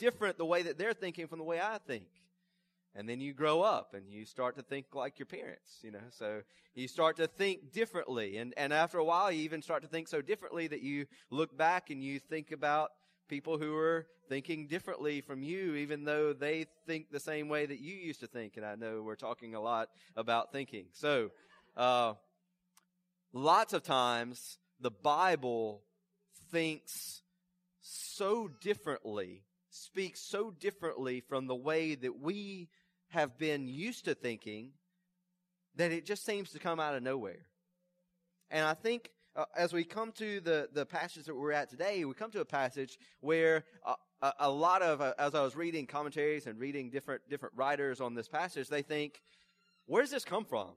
different the way that they're thinking from the way I think. And then you grow up and you start to think like your parents, you know. So you start to think differently. And, and after a while, you even start to think so differently that you look back and you think about people who are thinking differently from you, even though they think the same way that you used to think. And I know we're talking a lot about thinking. So, uh, lots of times the Bible thinks so differently, speaks so differently from the way that we have been used to thinking that it just seems to come out of nowhere. And I think uh, as we come to the, the passage that we're at today, we come to a passage where uh, a, lot of, uh, as I was reading commentaries and reading different, different writers on this passage, they think, where does this come from?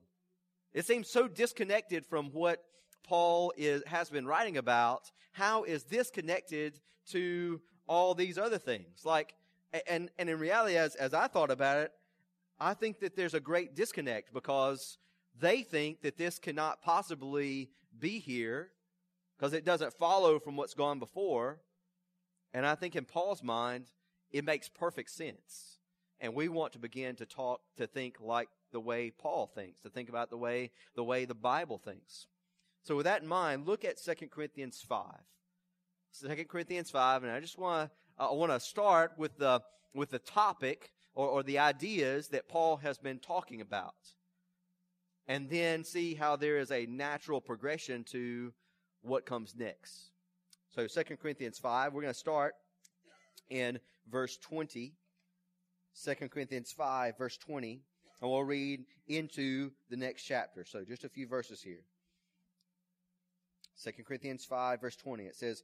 It seems so disconnected from what Paul is, has been writing about. How is this connected to all these other things? Like, and, and in reality, as, as I thought about it, I think that there's a great disconnect because they think that this cannot possibly be here because it doesn't follow from what's gone before. And I think in Paul's mind, it makes perfect sense. And we want to begin to talk, to think like the way Paul thinks, to think about the way, the way the Bible thinks. So with that in mind, look at 2 Corinthians 5. 2 Corinthians 5, and I just want to, I want to start with the, with the topic or, or the ideas that Paul has been talking about. And then see how there is a natural progression to what comes next. So 2 Corinthians 5, we're going to start in verse 20. 2 Corinthians 5, verse 20. And we'll read into the next chapter. So just a few verses here. 2 Corinthians 5, verse 20. It says,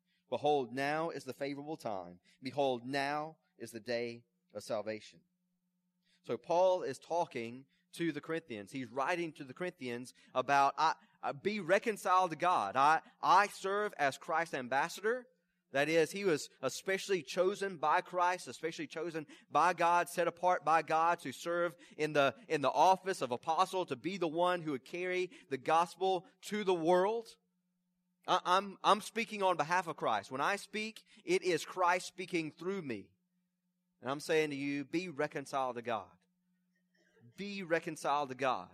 Behold, now is the favorable time. Behold, now is the day of salvation. So Paul is talking to the Corinthians. He's writing to the Corinthians about, I, I, be reconciled to God. I, I serve as Christ's ambassador. That is, he was especially chosen by Christ, especially chosen by God, set apart by God to serve in the, in the office of apostle, to be the one who would carry the gospel to the world. I'm, I'm speaking on behalf of Christ. When I speak, it is Christ speaking through me. And I'm saying to you, be reconciled to God. Be reconciled to God.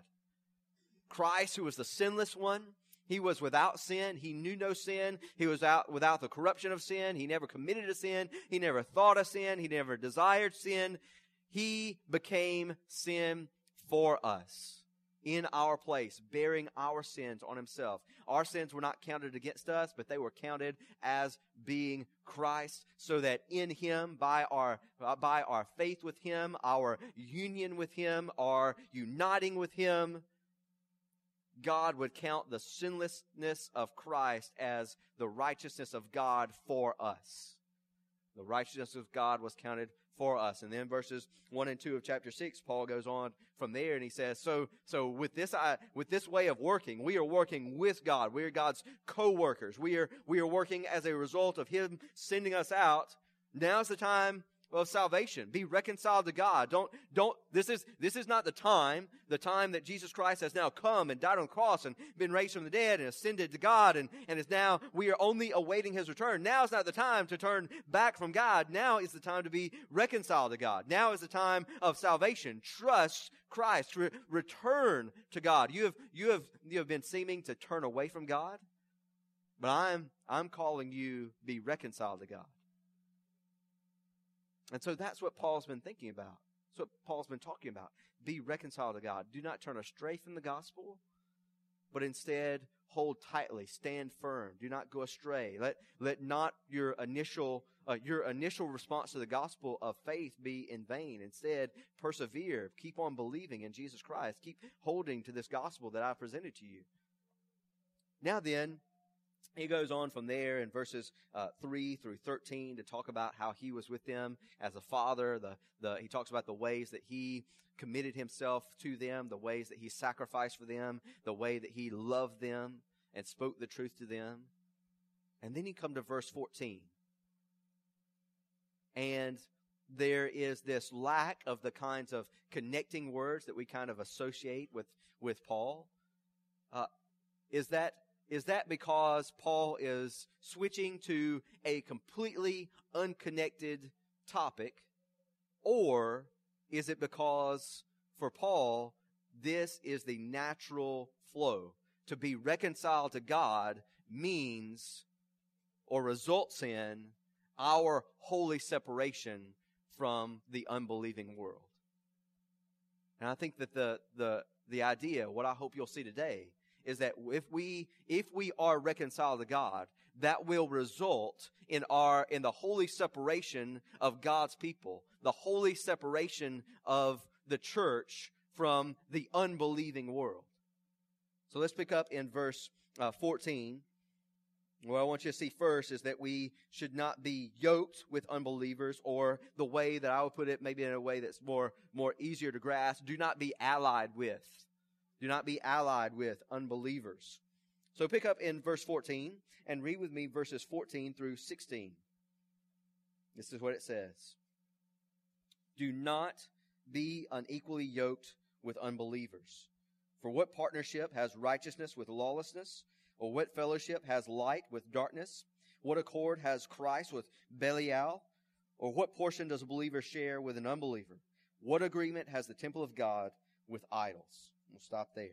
Christ, who was the sinless one, he was without sin. He knew no sin. He was out without the corruption of sin. He never committed a sin. He never thought of sin. He never desired sin. He became sin for us in our place, bearing our sins on himself. Our sins were not counted against us, but they were counted as being Christ, so that in him, by our, by our faith with him, our union with him, our uniting with him, God would count the sinlessness of Christ as the righteousness of God for us. The righteousness of God was counted for us. And then verses one and two of chapter six, Paul goes on from there and he says, so, so with this, uh, with this way of working, we are working with God. We are God's co-workers. We are, we are working as a result of Him sending us out. Now's the time of salvation. Be reconciled to God. Don't, don't, this is, this is not the time, the time that Jesus Christ has now come and died on the cross and been raised from the dead and ascended to God and, and is now, we are only awaiting His return. Now is not the time to turn back from God. Now is the time to be reconciled to God. Now is the time of salvation. Trust Christ. Re- return to God. You have, you have, you have been seeming to turn away from God, but I'm, I'm calling you be reconciled to God. And so that's what Paul's been thinking about. That's what Paul's been talking about. Be reconciled to God. Do not turn astray from the gospel, but instead hold tightly, stand firm. Do not go astray. Let, let not your initial, uh, your initial response to the gospel of faith be in vain. Instead, persevere. Keep on believing in Jesus Christ. Keep holding to this gospel that I presented to you. Now then, he goes on from there in verses uh, 3 through 13 to talk about how he was with them as a father. The, the, he talks about the ways that he committed himself to them, the ways that he sacrificed for them, the way that he loved them and spoke the truth to them. And then you come to verse 14. And there is this lack of the kinds of connecting words that we kind of associate with, with Paul. Uh, is that is that because Paul is switching to a completely unconnected topic? Or is it because for Paul, this is the natural flow? To be reconciled to God means or results in our holy separation from the unbelieving world. And I think that the, the, the idea, what I hope you'll see today, is that if we, if we are reconciled to God, that will result in our, in the holy separation of God's people, the holy separation of the church from the unbelieving world. So let's pick up in verse uh, 14. What I want you to see first is that we should not be yoked with unbelievers, or the way that I would put it, maybe in a way that's more, more easier to grasp, do not be allied with. Do not be allied with unbelievers. So pick up in verse 14 and read with me verses 14 through 16. This is what it says. Do not be unequally yoked with unbelievers. For what partnership has righteousness with lawlessness? Or what fellowship has light with darkness? What accord has Christ with Belial? Or what portion does a believer share with an unbeliever? What agreement has the temple of God with idols? We'll stop there.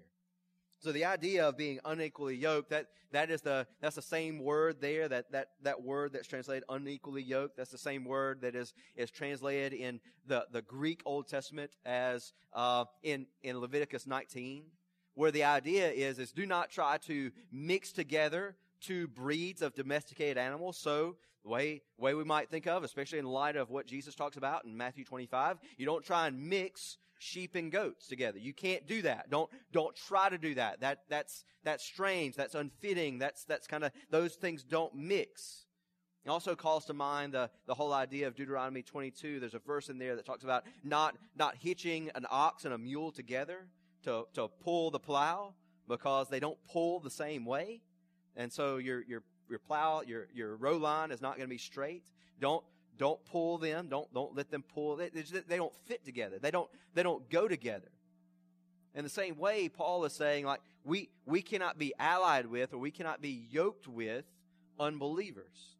So the idea of being unequally yoked, that, that is the, that's the same word there, that, that, that word that's translated unequally yoked, that's the same word that is, is translated in the, the Greek Old Testament as, uh, in, in Leviticus 19, where the idea is, is do not try to mix together two breeds of domesticated animals. So the way, way we might think of, especially in light of what Jesus talks about in Matthew 25, you don't try and mix sheep and goats together. You can't do that. Don't, don't try to do that. That, that's, that's strange. That's unfitting. That's, that's kind of, those things don't mix. It also calls to mind the, the whole idea of Deuteronomy 22. There's a verse in there that talks about not, not hitching an ox and a mule together to, to pull the plow because they don't pull the same way. And so your, your, your plow, your, your row line is not going to be straight. Don't, don't pull them. Don't, don't let them pull. They, they don't fit together. They don't, they don't go together. In the same way, Paul is saying, like, we, we cannot be allied with or we cannot be yoked with unbelievers.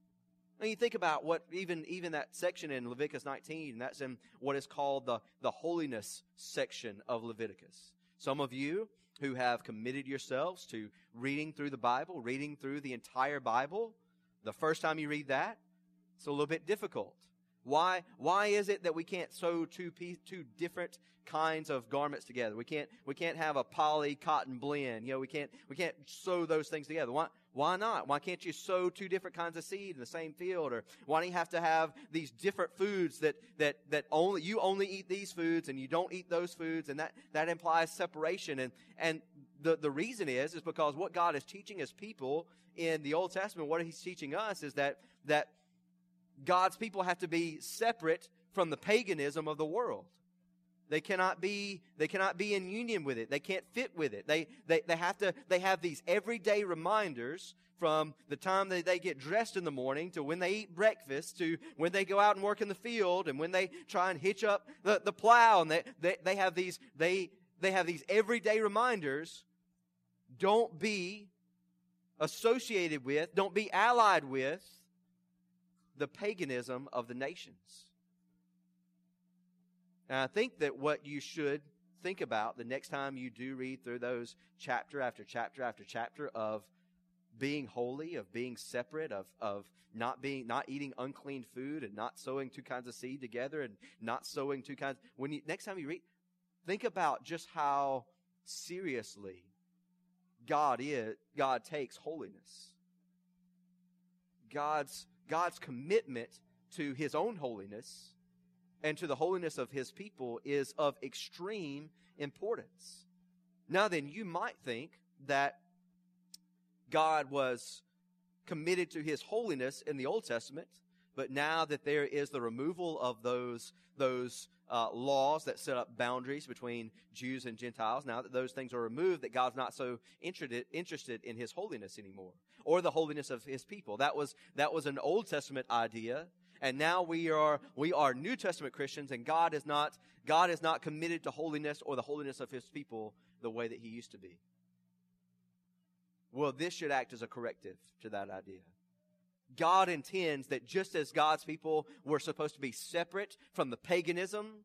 And you think about what even, even that section in Leviticus 19, that's in what is called the, the holiness section of Leviticus. Some of you who have committed yourselves to reading through the Bible, reading through the entire Bible, the first time you read that, it's a little bit difficult. Why, why is it that we can't sew two, piece, two different kinds of garments together? We can't, we can't have a poly cotton blend. You know, we can't, we can't sew those things together. Why, why not? Why can't you sow two different kinds of seed in the same field? Or why do you have to have these different foods that, that, that only, you only eat these foods and you don't eat those foods? And that, that implies separation. And, and the, the reason is, is because what God is teaching his people in the Old Testament, what he's teaching us is that, that God's people have to be separate from the paganism of the world. They cannot be, they cannot be in union with it. They can't fit with it. They, they, they have to, they have these everyday reminders from the time that they get dressed in the morning to when they eat breakfast to when they go out and work in the field and when they try and hitch up the, the plow and they, they, they have these, they, they have these everyday reminders. Don't be associated with, don't be allied with the paganism of the nations. And I think that what you should think about the next time you do read through those chapter after chapter after chapter of being holy, of being separate, of, of not being, not eating unclean food and not sowing two kinds of seed together and not sowing two kinds. When you, next time you read, think about just how seriously God is, God takes holiness. God's God's commitment to his own holiness and to the holiness of his people is of extreme importance. Now then, you might think that God was committed to his holiness in the Old Testament, but now that there is the removal of those, those uh, laws that set up boundaries between Jews and Gentiles, now that those things are removed, that God's not so interested, interested in his holiness anymore, or the holiness of his people. That was, that was an Old Testament idea. And now we are, we are New Testament Christians and God is not, God is not committed to holiness or the holiness of his people the way that he used to be. Well, this should act as a corrective to that idea. God intends that just as God's people were supposed to be separate from the paganism,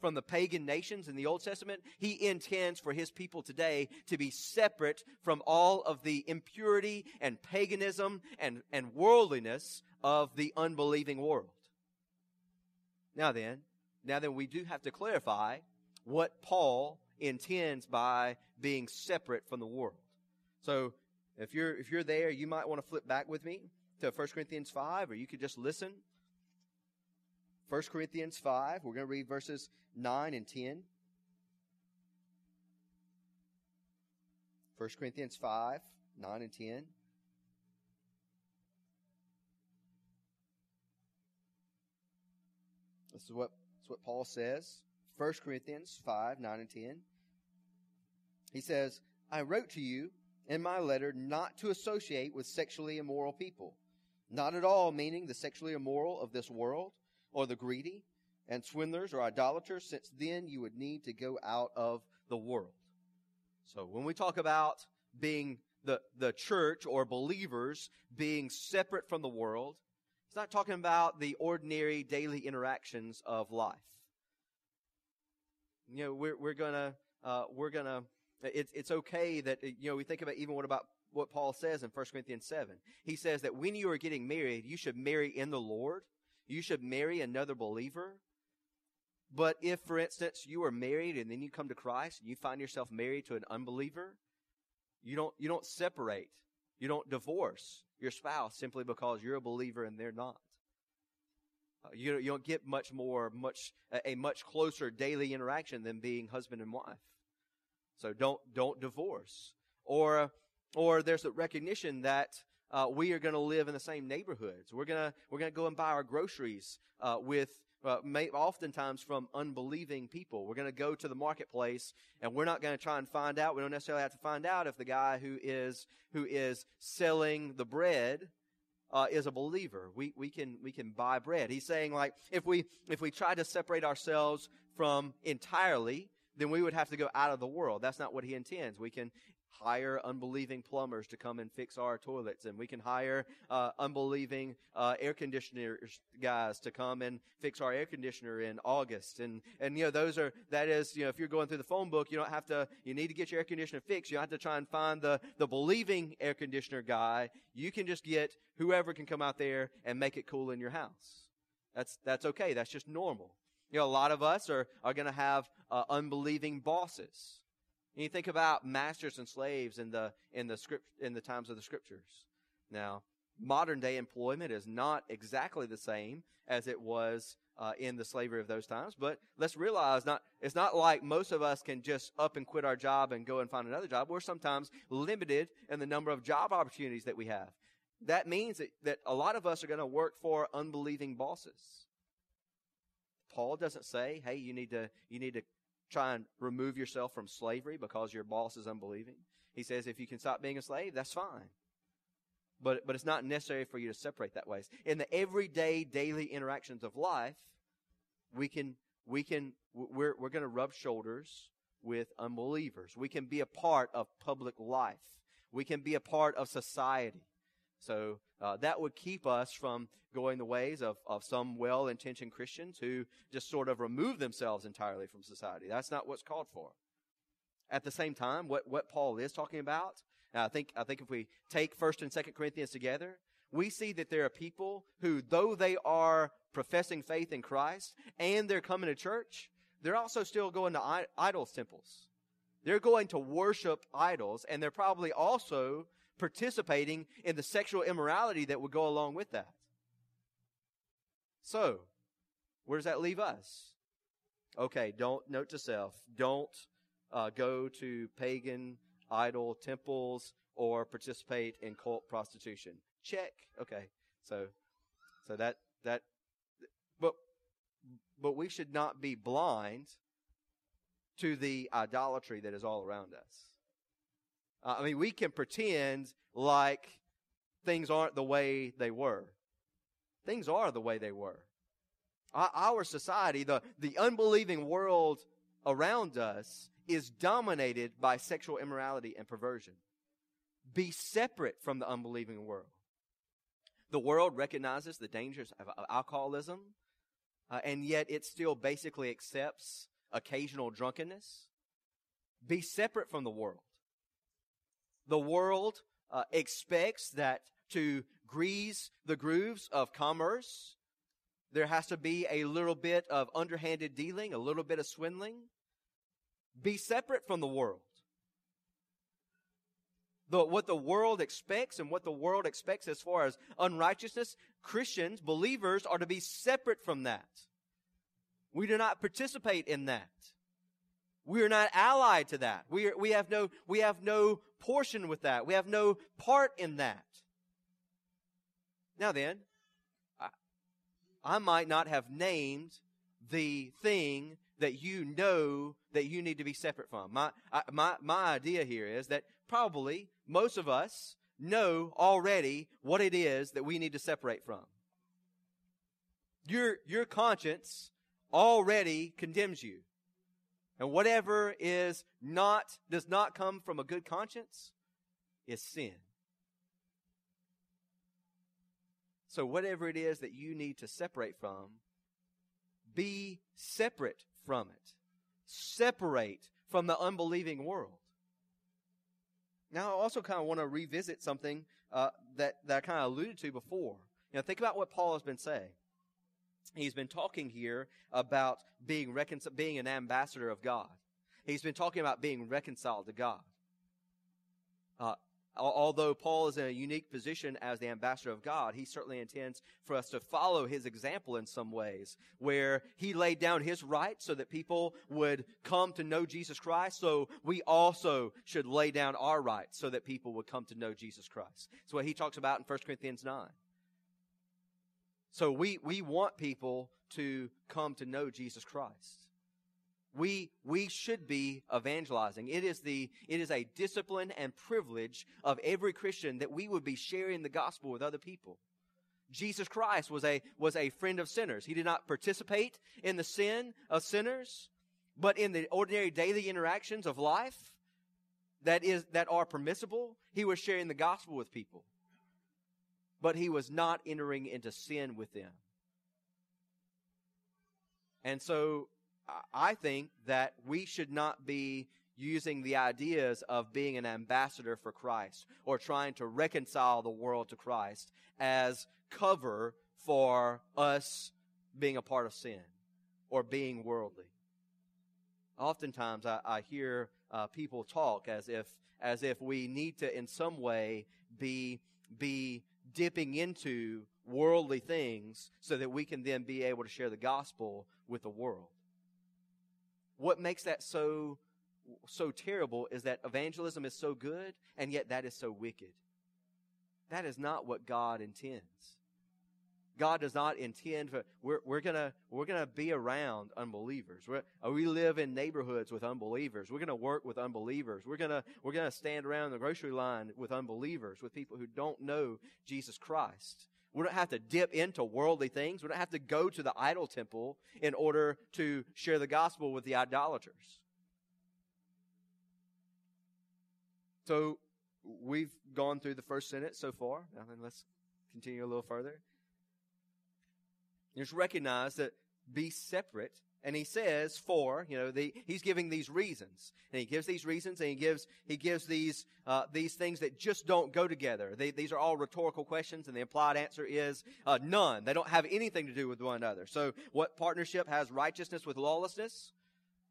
from the pagan nations in the Old Testament, He intends for His people today to be separate from all of the impurity and paganism and, and worldliness of the unbelieving world. Now then, now then, we do have to clarify what Paul intends by being separate from the world. So, if you're if you're there, you might want to flip back with me to 1 Corinthians 5, or you could just listen. 1 Corinthians 5, we're going to read verses 9 and 10. 1 Corinthians 5, 9 and 10. This is what, this is what Paul says. 1 Corinthians 5, 9 and 10. He says, I wrote to you in my letter not to associate with sexually immoral people not at all meaning the sexually immoral of this world, or the greedy, and swindlers or idolaters, since then you would need to go out of the world. So when we talk about being the, the church or believers being separate from the world, it's not talking about the ordinary daily interactions of life. You know, we're, we're gonna, uh, we're gonna, it's, it's okay that, you know, we think about even what about what Paul says in 1 Corinthians 7. He says that when you are getting married, you should marry in the Lord. You should marry another believer. But if, for instance, you are married and then you come to Christ and you find yourself married to an unbeliever, you don't, you don't separate. You don't divorce your spouse simply because you're a believer and they're not. Uh, you, you don't get much more, much, a, a much closer daily interaction than being husband and wife. So don't, don't divorce. Or or there's a recognition that uh, we are going to live in the same neighborhoods. We're going to we're to go and buy our groceries uh, with uh, may, oftentimes from unbelieving people. We're going to go to the marketplace, and we're not going to try and find out. We don't necessarily have to find out if the guy who is who is selling the bread uh, is a believer. We we can we can buy bread. He's saying like if we if we try to separate ourselves from entirely, then we would have to go out of the world. That's not what he intends. We can hire unbelieving plumbers to come and fix our toilets, and we can hire uh, unbelieving uh, air conditioner guys to come and fix our air conditioner in August. And and you know those are that is you know if you're going through the phone book, you don't have to you need to get your air conditioner fixed. You don't have to try and find the the believing air conditioner guy. You can just get whoever can come out there and make it cool in your house. That's that's okay. That's just normal. You know, a lot of us are are going to have uh, unbelieving bosses and you think about masters and slaves in the in the script in the times of the scriptures. Now, modern day employment is not exactly the same as it was uh, in the slavery of those times. But let's realize not it's not like most of us can just up and quit our job and go and find another job. We're sometimes limited in the number of job opportunities that we have. That means that, that a lot of us are going to work for unbelieving bosses. Paul doesn't say, "Hey, you need to you need to try and remove yourself from slavery because your boss is unbelieving. He says if you can stop being a slave, that's fine. But, but it's not necessary for you to separate that way. In the everyday, daily interactions of life, we can, we can, we're, we're going to rub shoulders with unbelievers. We can be a part of public life. We can be a part of society. So uh, that would keep us from going the ways of, of some well intentioned Christians who just sort of remove themselves entirely from society. That's not what's called for. At the same time, what, what Paul is talking about, I think, I think if we take 1st and 2nd Corinthians together, we see that there are people who, though they are professing faith in Christ and they're coming to church, they're also still going to idols temples. They're going to worship idols, and they're probably also participating in the sexual immorality that would go along with that. So, where does that leave us? Okay, don't note to self, don't uh, go to pagan idol temples or participate in cult prostitution. check. Okay, so so that that, but but we should not be blind to the idolatry that is all around us. Uh, I mean, we can pretend like things aren't the way they were. Things are the way they were. Our society, the, the unbelieving world around us, is dominated by sexual immorality and perversion. Be separate from the unbelieving world. The world recognizes the dangers of alcoholism, uh, and yet it still basically accepts occasional drunkenness. Be separate from the world. The world uh, expects that to grease the grooves of commerce, there has to be a little bit of underhanded dealing, a little bit of swindling. Be separate from the world. The, what the world expects and what the world expects as far as unrighteousness, Christians, believers, are to be separate from that. We do not participate in that. We are not allied to that. We, are, we, have no, we have no portion with that. We have no part in that. Now then, I, I might not have named the thing that you know that you need to be separate from. My, I, my, my idea here is that probably most of us know already what it is that we need to separate from. Your, your conscience already condemns you. And whatever is not, does not come from a good conscience is sin. So whatever it is that you need to separate from, be separate from it. Separate from the unbelieving world. Now, I also kind of want to revisit something uh, that, that I kind of alluded to before. You know, think about what Paul has been saying. He's been talking here about being being an ambassador of God. He's been talking about being reconciled to God. Uh, although Paul is in a unique position as the ambassador of God, he certainly intends for us to follow his example in some ways, where he laid down his rights so that people would come to know Jesus Christ. So we also should lay down our rights so that people would come to know Jesus Christ. That's what he talks about in 1 Corinthians 9. So we, we want people to come to know Jesus Christ. We, we should be evangelizing. It is the, it is a discipline and privilege of every Christian that we would be sharing the gospel with other people. Jesus Christ was a, was a friend of sinners. He did not participate in the sin of sinners, but in the ordinary daily interactions of life that is, that are permissible, he was sharing the gospel with people but he was not entering into sin with them. And so I think that we should not be using the ideas of being an ambassador for Christ or trying to reconcile the world to Christ as cover for us being a part of sin or being worldly. Oftentimes I, I hear uh, people talk as if as if we need to in some way be be dipping into worldly things so that we can then be able to share the gospel with the world. What makes that so so terrible is that evangelism is so good and yet that is so wicked. That is not what God intends. God does not intend for we're, we're gonna we're gonna be around unbelievers. We're, uh, we live in neighborhoods with unbelievers. We're gonna work with unbelievers. We're gonna we're gonna stand around the grocery line with unbelievers, with people who don't know Jesus Christ. We don't have to dip into worldly things. We don't have to go to the idol temple in order to share the gospel with the idolaters. So we've gone through the first sentence so far. Now then let's continue a little further. Just recognize that be separate. And he says for, you know, the, he's giving these reasons. And he gives these reasons and he gives, he gives these, uh, these things that just don't go together. They, these are all rhetorical questions and the implied answer is, uh, none. They don't have anything to do with one another. So what partnership has righteousness with lawlessness?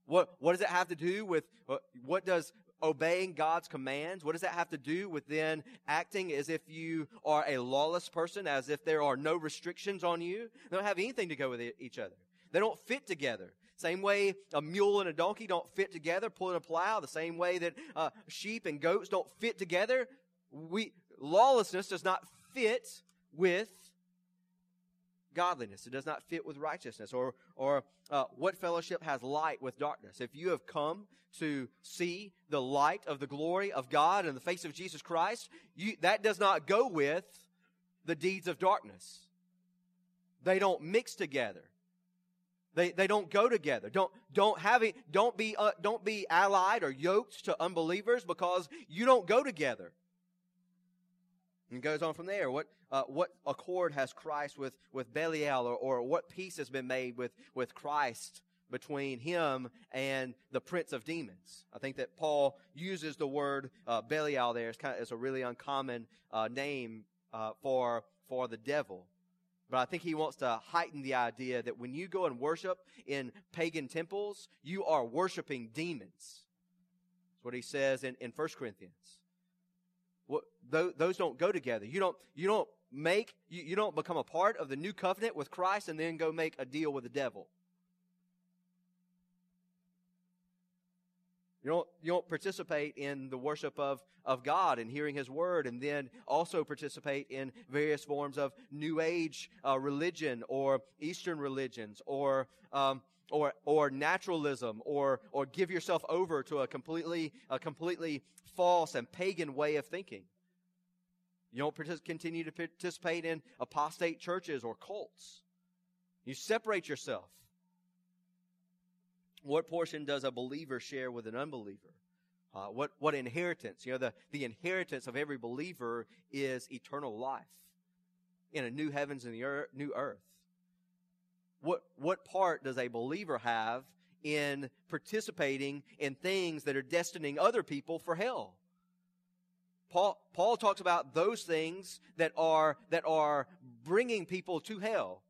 What, what does it have to do with, uh, what does obeying God's commands? What does that have to do with then acting as if you are a lawless person, as if there are no restrictions on you? They don't have anything to go with each other. They don't fit together. Same way a mule and a donkey don't fit together, pulling a plow. The same way that uh, sheep and goats don't fit together. We lawlessness does not fit with godliness. It does not fit with righteousness. Or, or uh, what fellowship has light with darkness? If you have come to see the light of the glory of God in the face of Jesus Christ, you, that does not go with the deeds of darkness. They don't mix together. They, they don't go together. Don't, don't have it, don't be, uh, don't be allied or yoked to unbelievers because you don't go together. And goes on from there. What, uh, what accord has Christ with, with Belial or, or what peace has been made with, with Christ between him and the prince of demons? I think that Paul uses the word uh, Belial there. It's, kind of, it's a really uncommon uh, name uh, for, for the devil. But I think he wants to heighten the idea that when you go and worship in pagan temples, you are worshiping demons. That's what he says in, in 1 Corinthians. Those don't go together. You don't, you don't make, you, you don't become a part of the new covenant with Christ and then go make a deal with the devil. You don't, you don't participate in the worship of, of God and hearing His Word, and then also participate in various forms of New Age uh, religion or Eastern religions or, um, or, or naturalism or, or give yourself over to a completely, a completely false and pagan way of thinking. You don't partic- continue to participate in apostate churches or cults. You separate yourself. What portion does a believer share with an unbeliever? Uh, what, what inheritance? You know, the, the inheritance of every believer is eternal life in a new heavens and the earth, new earth. What, what part does a believer have in participating in things that are destining other people for hell? Paul, Paul talks about those things that are, that are bringing people to hell.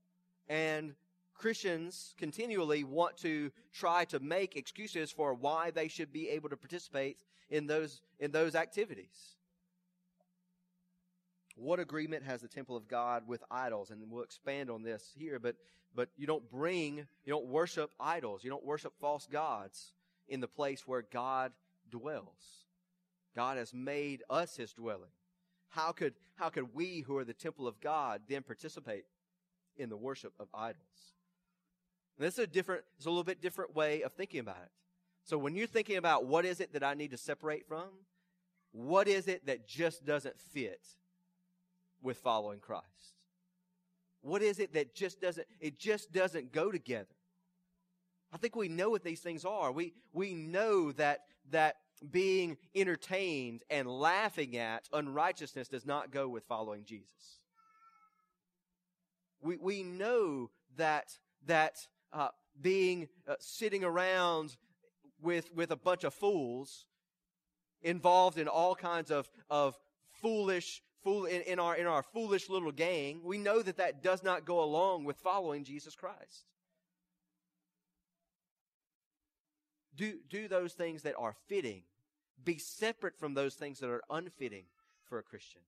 And Christians continually want to try to make excuses for why they should be able to participate in those, in those activities. What agreement has the temple of God with idols? And we'll expand on this here, but, but you don't bring, you don't worship idols. You don't worship false gods in the place where God dwells. God has made us his dwelling. How could, how could we who are the temple of God then participate in the worship of idols? And this is a different, it's a little bit different way of thinking about it. So when you're thinking about what is it that I need to separate from, what is it that just doesn't fit with following Christ? What is it that just doesn't, it just doesn't go together? I think we know what these things are. We, we know that, that being entertained and laughing at unrighteousness does not go with following Jesus. We, we know that, that uh, being uh, sitting around with with a bunch of fools involved in all kinds of of foolish fool in, in our in our foolish little gang we know that that does not go along with following jesus christ. Do do those things that are fitting. Be separate from those things that are unfitting for a christian.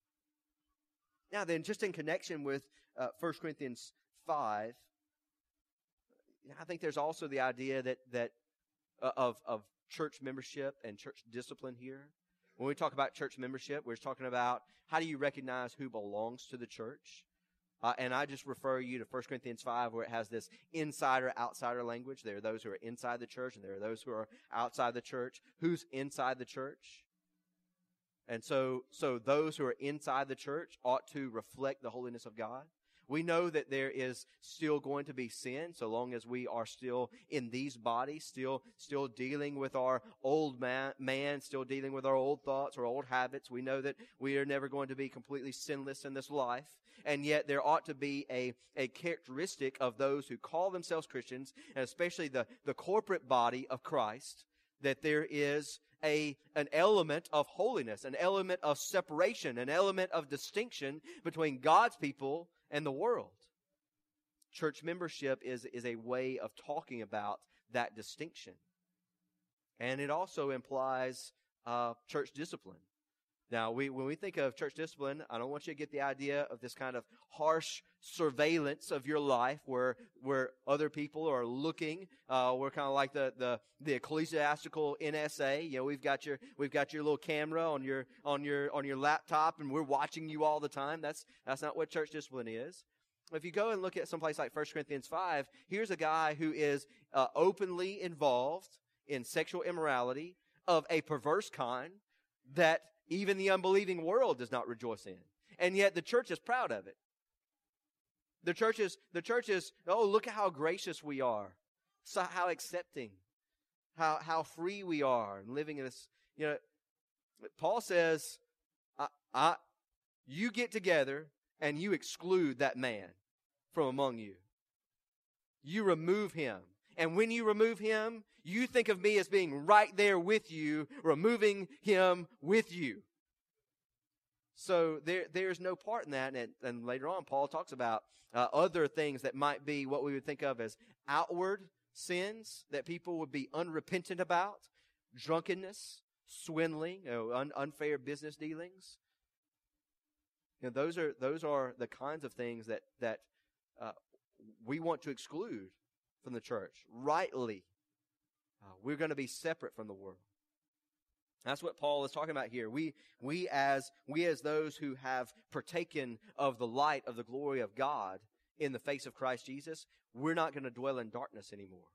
Now then just in connection with uh, 1 corinthians 5 I think there's also the idea that that uh, of of church membership and church discipline here. When we talk about church membership, we're talking about how do you recognize who belongs to the church. Uh, and I just refer you to 1 Corinthians 5 where it has this insider outsider language. There are those who are inside the church and there are those who are outside the church. Who's inside the church? And so, so those who are inside the church ought to reflect the holiness of God. We know that there is still going to be sin so long as we are still in these bodies, still, still dealing with our old man, man, still dealing with our old thoughts or old habits. We know that we are never going to be completely sinless in this life. And yet there ought to be a, a characteristic of those who call themselves Christians, and especially the, the corporate body of Christ, that there is a, an element of holiness, an element of separation, an element of distinction between God's people and the world. Church membership is, is a way of talking about that distinction. And it also implies uh, church discipline. Now, we, when we think of church discipline, I don't want you to get the idea of this kind of harsh surveillance of your life where, where other people are looking. Uh, we're kind of like the, the, the ecclesiastical NSA. You know, we've got your, we've got your little camera on your, on your, on your laptop and we're watching you all the time. That's, that's not what church discipline is. If you go and look at some place like 1 Corinthians 5, here's a guy who is uh, openly involved in sexual immorality of a perverse kind that even the unbelieving world does not rejoice in. And yet the church is proud of it. The church is, the church is, oh, look at how gracious we are. So how accepting, how, how free we are and living in this, you know, Paul says, I, I, you get together and you exclude that man from among you. You remove him. And when you remove him, you think of me as being right there with you, removing him with you. So there, there's no part in that. And, and later on, Paul talks about uh, other things that might be what we would think of as outward sins that people would be unrepentant about, drunkenness, swindling, you know, un, unfair business dealings. You know, those are those are the kinds of things that that uh, we want to exclude from the church rightly. Uh, we're going to be separate from the world. That's what Paul is talking about here. We, we as, we as those who have partaken of the light of the glory of God in the face of Christ Jesus, we're not going to dwell in darkness anymore.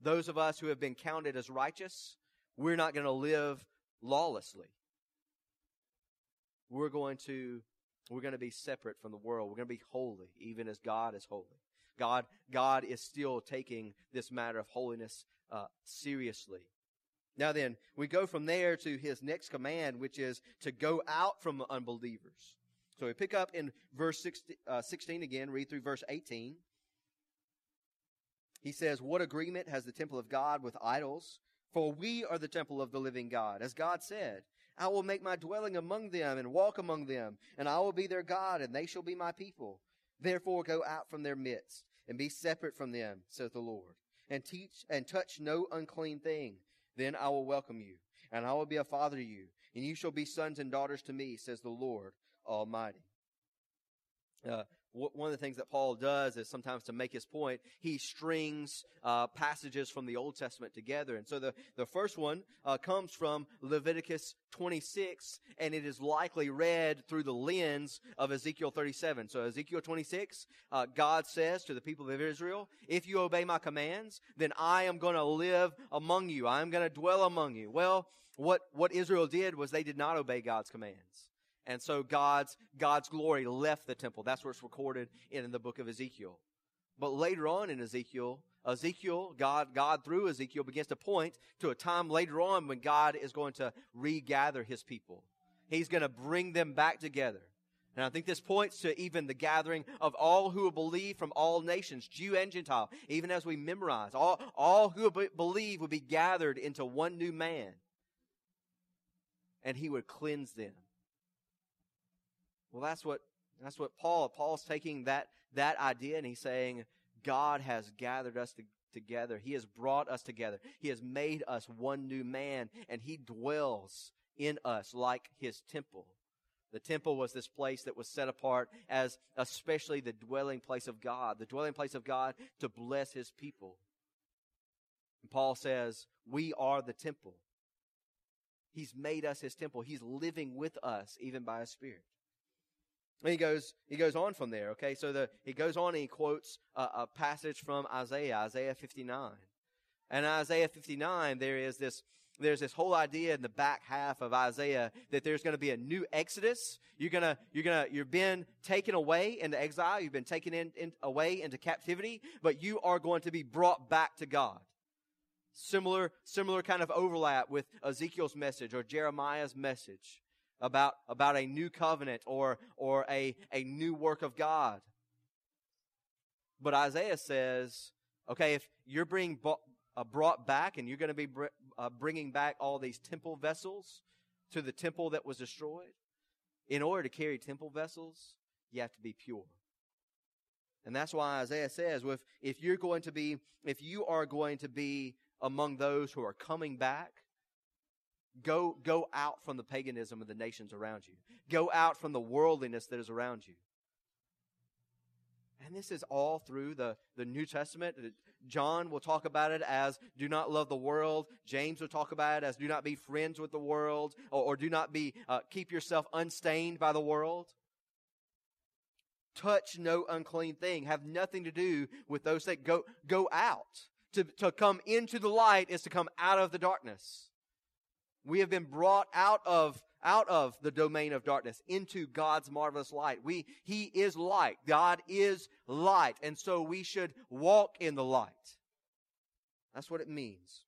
Those of us who have been counted as righteous, we're not going to live lawlessly. We're going to, we're going to be separate from the world. We're going to be holy, even as God is holy. God, God is still taking this matter of holiness uh, seriously. Now then, we go from there to his next command, which is to go out from the unbelievers. So we pick up in verse 16, uh, 16 again, read through verse 18. He says, What agreement has the temple of God with idols? For we are the temple of the living God. As God said, I will make my dwelling among them and walk among them, and I will be their God, and they shall be my people. Therefore go out from their midst, and be separate from them, saith the Lord, and teach and touch no unclean thing then I will welcome you, and I will be a father to you, and you shall be sons and daughters to me, says the Lord Almighty. Uh, one of the things that Paul does is sometimes to make his point, he strings uh, passages from the Old Testament together. And so the, the first one uh, comes from Leviticus 26, and it is likely read through the lens of Ezekiel 37. So Ezekiel 26, uh, God says to the people of Israel, if you obey my commands, then I am going to live among you. I am going to dwell among you. Well, what, what Israel did was they did not obey God's commands. And so God's, God's glory left the temple. That's where it's recorded in the book of Ezekiel. But later on in Ezekiel, Ezekiel, God, God through Ezekiel begins to point to a time later on when God is going to regather his people. He's going to bring them back together. And I think this points to even the gathering of all who believe from all nations, Jew and Gentile, even as we memorize. All, all who believe would be gathered into one new man. And he would cleanse them. Well, that's what, that's what Paul, Paul's taking that, that idea and he's saying, God has gathered us to, together. He has brought us together. He has made us one new man and he dwells in us like his temple. The temple was this place that was set apart as especially the dwelling place of God, the dwelling place of God to bless his people. And Paul says, we are the temple. He's made us his temple. He's living with us even by his spirit. And he goes, he goes on from there. Okay, so the he goes on and he quotes a, a passage from Isaiah, Isaiah 59. And Isaiah 59, there is this there's this whole idea in the back half of Isaiah that there's going to be a new exodus. You're gonna, you're gonna, you've been taken away into exile. You've been taken in, in, away into captivity, but you are going to be brought back to God. Similar, similar kind of overlap with Ezekiel's message or Jeremiah's message about, about a new covenant or, or a, a new work of God. But Isaiah says, okay, if you're being uh, brought back and you're going to be uh, bringing back all these temple vessels to the temple that was destroyed, in order to carry temple vessels, you have to be pure. And that's why Isaiah says, if, if you're going to be, if you are going to be among those who are coming back, go, go out from the paganism of the nations around you. Go out from the worldliness that is around you. And this is all through the, the New Testament. John will talk about it as do not love the world. James will talk about it as do not be friends with the world or, or do not be, uh, keep yourself unstained by the world. Touch no unclean thing. Have nothing to do with those that go, go out. To, to come into the light is to come out of the darkness. We have been brought out of out of the domain of darkness into God's marvelous light. We he is light. God is light, and so we should walk in the light. That's what it means.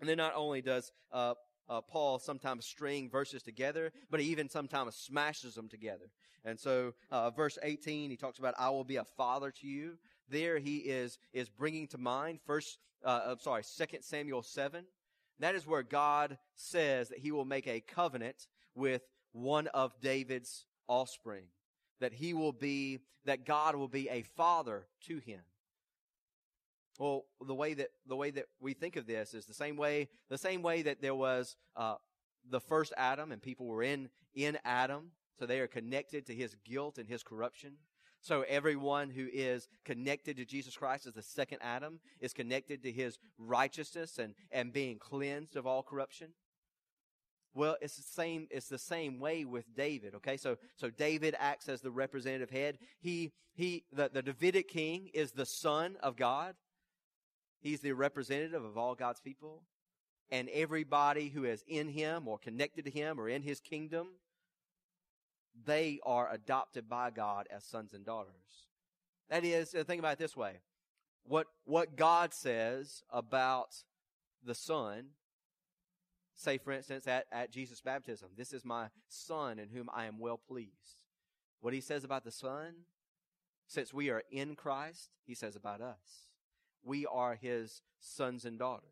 And then not only does uh, uh, Paul sometimes string verses together, but he even sometimes smashes them together. And so, uh, verse 18, he talks about, I will be a father to you. There he is, is bringing to mind first, uh, I'm sorry, Second Samuel 7. That is where God says that he will make a covenant with one of David's offspring. That he will be, that God will be a father to him. Well, the way that the way that we think of this is the same way the same way that there was uh, the first Adam and people were in in Adam, so they are connected to his guilt and his corruption. So everyone who is connected to Jesus Christ as the second Adam is connected to his righteousness and, and being cleansed of all corruption. Well, it's the same, it's the same way with David, okay? So, so David acts as the representative head. He, he, the, the Davidic king is the son of God. He's the representative of all God's people. And everybody who is in him or connected to him or in his kingdom they are adopted by God as sons and daughters. That is, uh, think about it this way. What, what God says about the Son, say for instance at, at Jesus' baptism, this is my Son in whom I am well pleased. What he says about the Son, since we are in Christ, he says about us. We are his sons and daughters.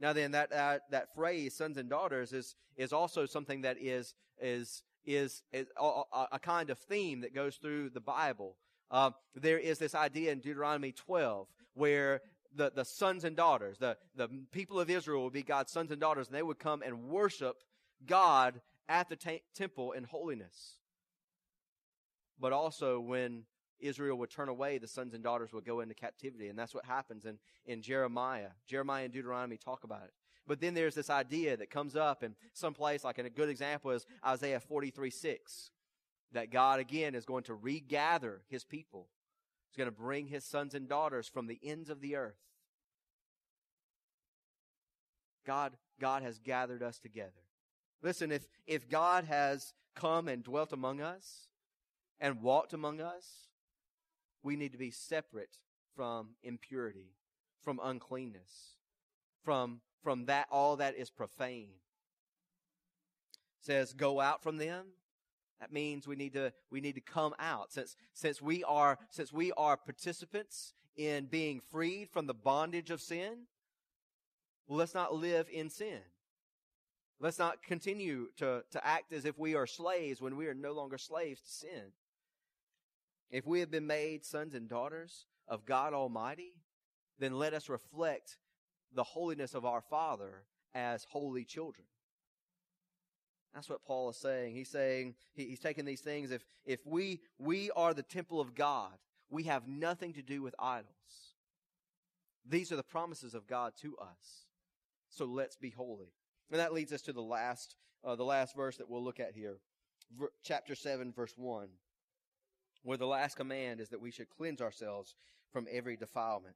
Now then, that, uh, that phrase, sons and daughters, is, is also something that is, is is, is a, a, kind of theme that goes through the Bible. Uh, there is this idea in Deuteronomy 12 where the, the sons and daughters, the, the people of Israel would be God's sons and daughters, and they would come and worship God at the t- temple in holiness. But also, when Israel would turn away, the sons and daughters would go into captivity. And that's what happens in, in Jeremiah. Jeremiah and Deuteronomy talk about it. But then there's this idea that comes up in some place, like a good example is Isaiah 43 6, that God again is going to regather his people. He's going to bring his sons and daughters from the ends of the earth. God, God has gathered us together. Listen, if, if God has come and dwelt among us and walked among us, we need to be separate from impurity, from uncleanness, from from that all that is profane. It says go out from them. That means we need to we need to come out since since we are since we are participants in being freed from the bondage of sin. Well, let's not live in sin. Let's not continue to, to act as if we are slaves when we are no longer slaves to sin. If we have been made sons and daughters of God Almighty, then let us reflect the holiness of our Father as holy children. That's what Paul is saying. He's saying he, he's taking these things. If if we we are the temple of God, we have nothing to do with idols. These are the promises of God to us. So let's be holy. And that leads us to the last uh, the last verse that we'll look at here, v- chapter seven, verse one, where the last command is that we should cleanse ourselves from every defilement.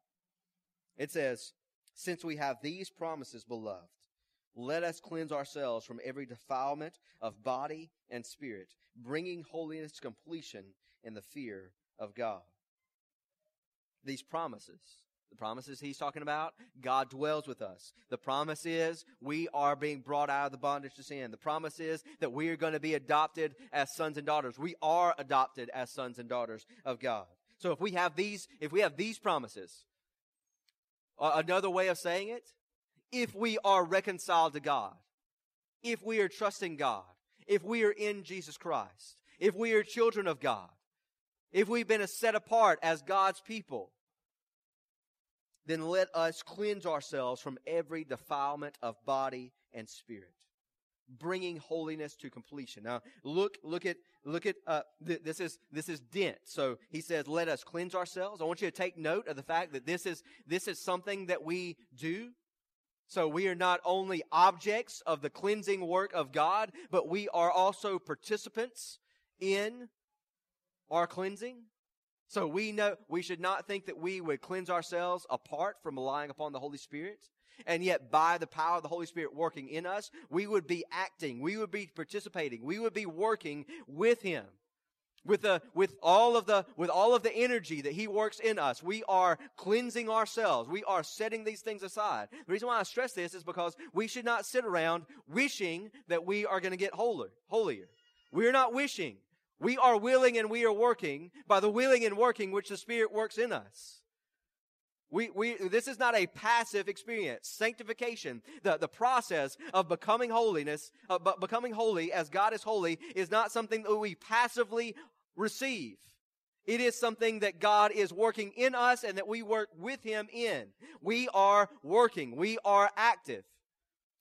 It says, since we have these promises, beloved, let us cleanse ourselves from every defilement of body and spirit, bringing holiness to completion in the fear of God. These promises, the promises he's talking about, God dwells with us. The promise is we are being brought out of the bondage to sin. The promise is that we are going to be adopted as sons and daughters. We are adopted as sons and daughters of God. So if we have these, if we have these promises, Another way of saying it, if we are reconciled to God, if we are trusting God, if we are in Jesus Christ, if we are children of God, if we've been set apart as God's people, then let us cleanse ourselves from every defilement of body and spirit, bringing holiness to completion. Now, look, look at, look at, uh, th- this is, this is dent. So he says, let us cleanse ourselves. I want you to take note of the fact that this is, this is something that we do. So we are not only objects of the cleansing work of God, but we are also participants in our cleansing. So we know we should not think that we would cleanse ourselves apart from relying upon the Holy Spirit. And yet by the power of the Holy Spirit working in us, we would be acting, we would be participating, we would be working with Him. With the, with all of the, with all of the energy that He works in us, we are cleansing ourselves. We are setting these things aside. The reason why I stress this is because we should not sit around wishing that we are going to get holier, holier. We're not wishing. We are willing and we are working by the willing and working which the Spirit works in us. We, we, this is not a passive experience. Sanctification, the, the process of becoming holiness, uh, but becoming holy as God is holy is not something that we passively receive. It is something that God is working in us and that we work with Him in. We are working. We are active.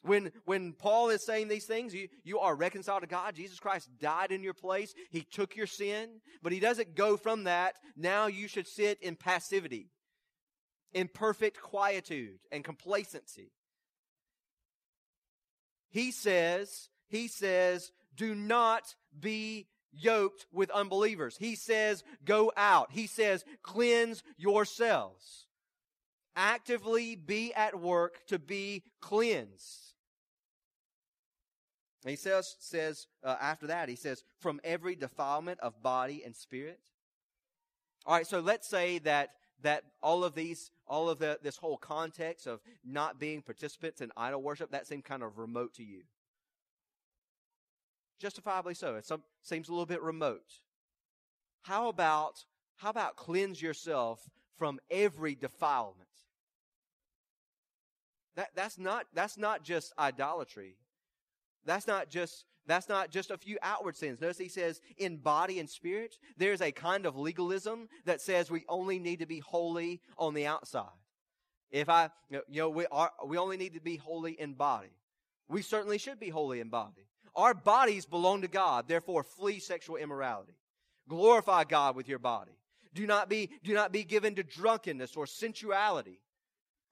When, when Paul is saying these things, you, you are reconciled to God. Jesus Christ died in your place. He took your sin, but he doesn't go from that. Now you should sit in passivity, in perfect quietude and complacency. He says, he says, do not be yoked with unbelievers. He says, go out. He says, cleanse yourselves. Actively be at work to be cleansed. He says, says uh, after that, he says, from every defilement of body and spirit. All right, so let's say that that all of these, all of the, this whole context of not being participants in idol worship, that seemed kind of remote to you. Justifiably so. It some, seems a little bit remote. How about, how about cleanse yourself from every defilement? That, that's not, that's not just idolatry. That's not just that's not just a few outward sins. Notice he says in body and spirit, there's a kind of legalism that says we only need to be holy on the outside. If I, you know, we are, we only need to be holy in body. We certainly should be holy in body. Our bodies belong to God, therefore flee sexual immorality. Glorify God with your body. Do not be, do not be given to drunkenness or sensuality.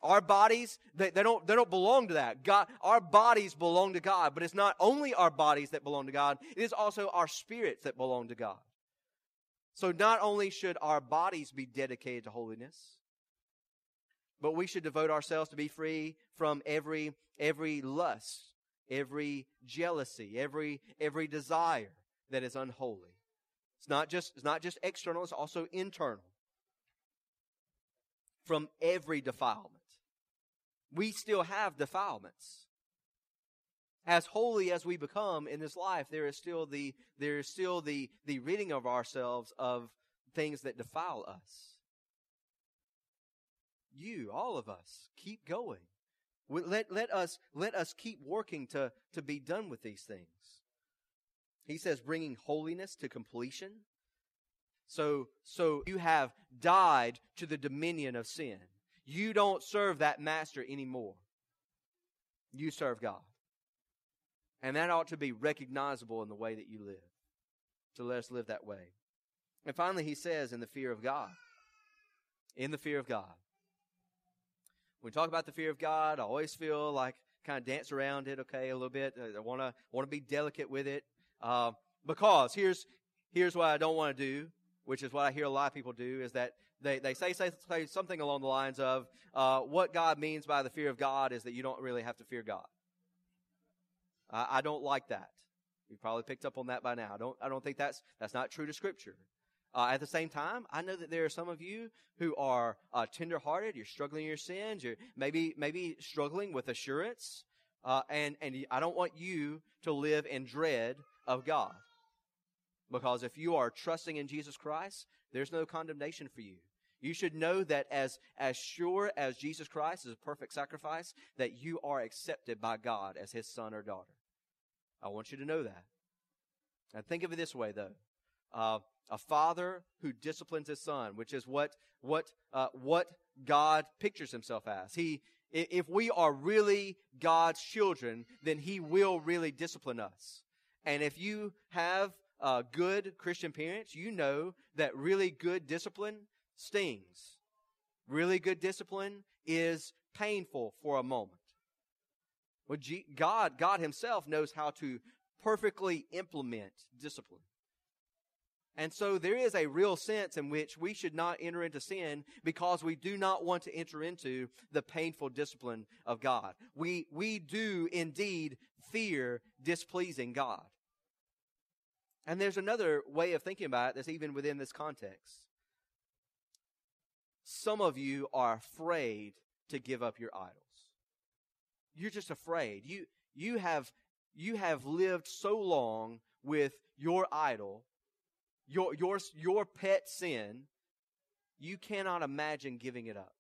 Our bodies, they, they, don't, they don't belong to that. God, our bodies belong to God, but it's not only our bodies that belong to God, it is also our spirits that belong to God. So not only should our bodies be dedicated to holiness, but we should devote ourselves to be free from every, every lust, every jealousy, every, every desire that is unholy. It's not just, it's not just external, it's also internal. From every defilement we still have defilements. As holy as we become in this life, there is still the there is still the the ridding of ourselves of things that defile us. You, all of us, keep going. Let, let us let us keep working to, to be done with these things. He says, bringing holiness to completion. So, so you have died to the dominion of sin. You don't serve that master anymore. You serve God. And that ought to be recognizable in the way that you live. To let us live that way. And finally, he says, in the fear of God. In the fear of God. When we talk about the fear of God, I always feel like kind of dance around it, okay, a little bit. I want to want to be delicate with it, uh, because here's here's what I don't want to do, which is what I hear a lot of people do, is that they, they say, say, say something along the lines of, uh, what God means by the fear of God is that you don't really have to fear God. I, don't like that. You've probably picked up on that by now. I don't, I don't think that's, that's not true to scripture. Uh, at the same time, I know that there are some of you who are uh, tenderhearted. You're struggling in your sins. You're maybe maybe struggling with assurance, uh, and and I don't want you to live in dread of God, because if you are trusting in Jesus Christ, there's no condemnation for you. You should know that as, as sure as Jesus Christ is a perfect sacrifice, that you are accepted by God as his son or daughter. I want you to know that. And think of it this way, though. uh, a father who disciplines his son, which is what what uh, what God pictures himself as. He, if we are really God's children, then He will really discipline us. And if you have uh, good Christian parents, you know that really good discipline stings. Really good discipline is painful for a moment. Well, God, God Himself knows how to perfectly implement discipline. And so there is a real sense in which we should not enter into sin because we do not want to enter into the painful discipline of God. We, we do indeed fear displeasing God. And there's another way of thinking about it that's even within this context. Some of you are afraid to give up your idols. You're just afraid. You, you have, you have lived so long with your idol your, your, your pet sin, you cannot imagine giving it up.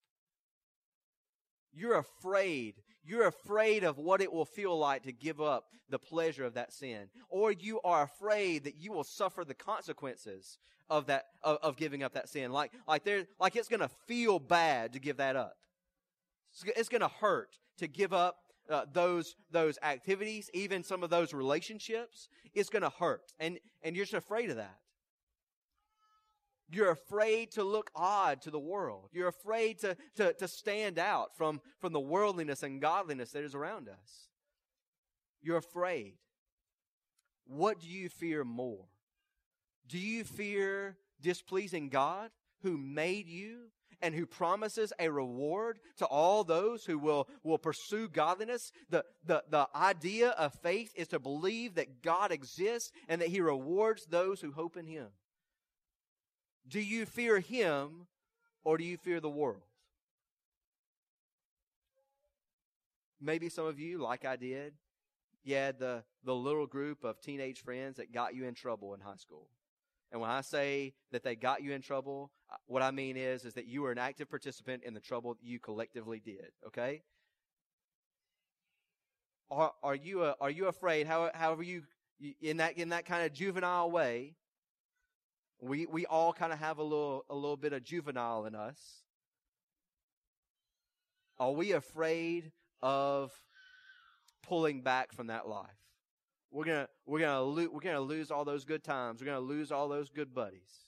You're afraid. You're afraid of what it will feel like to give up the pleasure of that sin. Or you are afraid that you will suffer the consequences of that, of, of giving up that sin. Like, like there, like it's gonna feel bad to give that up. It's, gonna hurt to give up uh, those, those activities, even some of those relationships. It's gonna hurt. And, and you're just afraid of that. You're afraid to look odd to the world. You're afraid to, to, to stand out from, from the worldliness and godliness that is around us. You're afraid. What do you fear more? Do you fear displeasing God who made you and who promises a reward to all those who will, will pursue godliness? The, the, the idea of faith is to believe that God exists and that he rewards those who hope in him. Do you fear him or do you fear the world? Maybe some of you, like I did, you had the, the little group of teenage friends that got you in trouble in high school. And when I say that they got you in trouble, uh, what I mean is, is that you were an active participant in the trouble you collectively did. Okay? Are, are you, uh, are you afraid, how, however you, in that, in that kind of juvenile way, we, we all kind of have a little, a little bit of juvenile in us. Are we afraid of pulling back from that life? We're gonna, we're gonna, lo- we're gonna lose all those good times. We're gonna lose all those good buddies.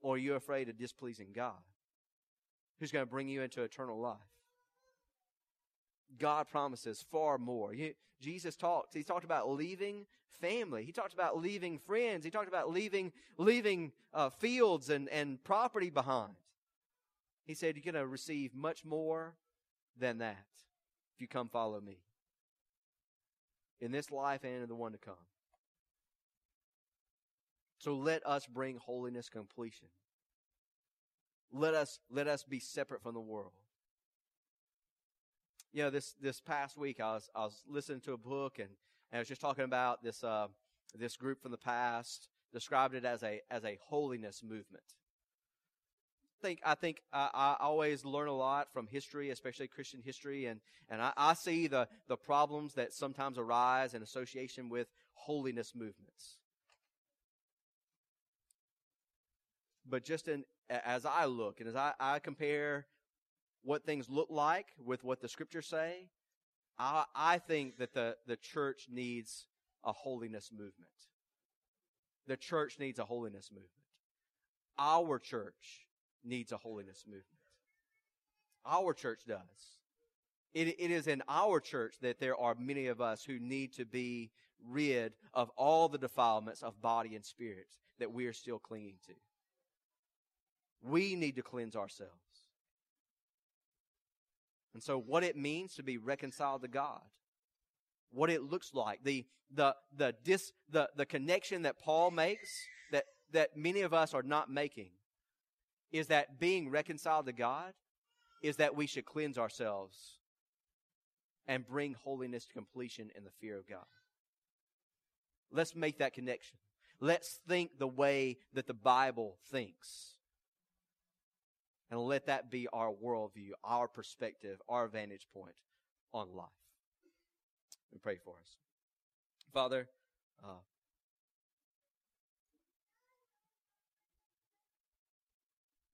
Or are you afraid of displeasing God? Who's gonna bring you into eternal life? God promises far more. Jesus talked, he talked about leaving family. He talked about leaving friends. He talked about leaving, leaving uh, fields and, and property behind. He said, You're going to receive much more than that if you come follow me in this life and in the one to come. So let us bring holiness completion. Let us, let us be separate from the world you know, this, this past week I was, I was listening to a book and, and I was just talking about this, uh, this group from the past described it as a, as a holiness movement. I think, I think I, I always learn a lot from history, especially Christian history, and, and I, I see the, the problems that sometimes arise in association with holiness movements. But just in, as I look and as I, I compare what things look like with what the scriptures say, I, I think that the, the church needs a holiness movement. The church needs a holiness movement. Our church needs a holiness movement. Our church does. It, it is in our church that there are many of us who need to be rid of all the defilements of body and spirit that we are still clinging to. We need to cleanse ourselves. And so what it means to be reconciled to God, what it looks like, the, the, the, dis, the, the connection that Paul makes that, that many of us are not making is that being reconciled to God is that we should cleanse ourselves and bring holiness to completion in the fear of God. Let's make that connection. Let's think the way that the Bible thinks. And let that be our worldview, our perspective, our vantage point on life. And pray for us. Father, uh,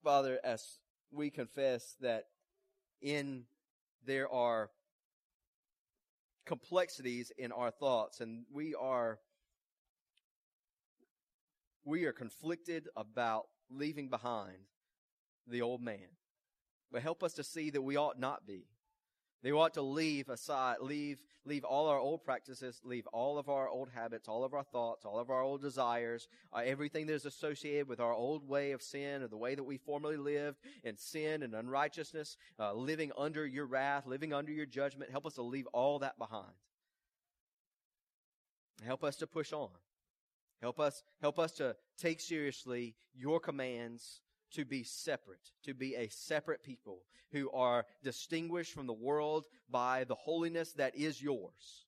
Father, as we confess that in there are complexities in our thoughts and we are we are conflicted about leaving behind the old man. But help us to see that we ought not be. They ought to leave aside, leave, leave all our old practices, leave all of our old habits, all of our thoughts, all of our old desires, uh, everything that is associated with our old way of sin or the way that we formerly lived in sin and unrighteousness, uh, living under your wrath, living under your judgment. Help us to leave all that behind. Help us to push on. Help us, help us to take seriously your commands to be separate, to be a separate people who are distinguished from the world by the holiness that is yours,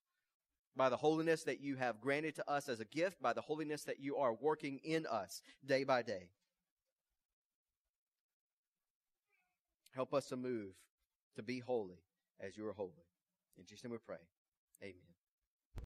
by the holiness that you have granted to us as a gift, by the holiness that you are working in us day by day. Help us to move to be holy as you are holy. In Jesus' name we pray. Amen.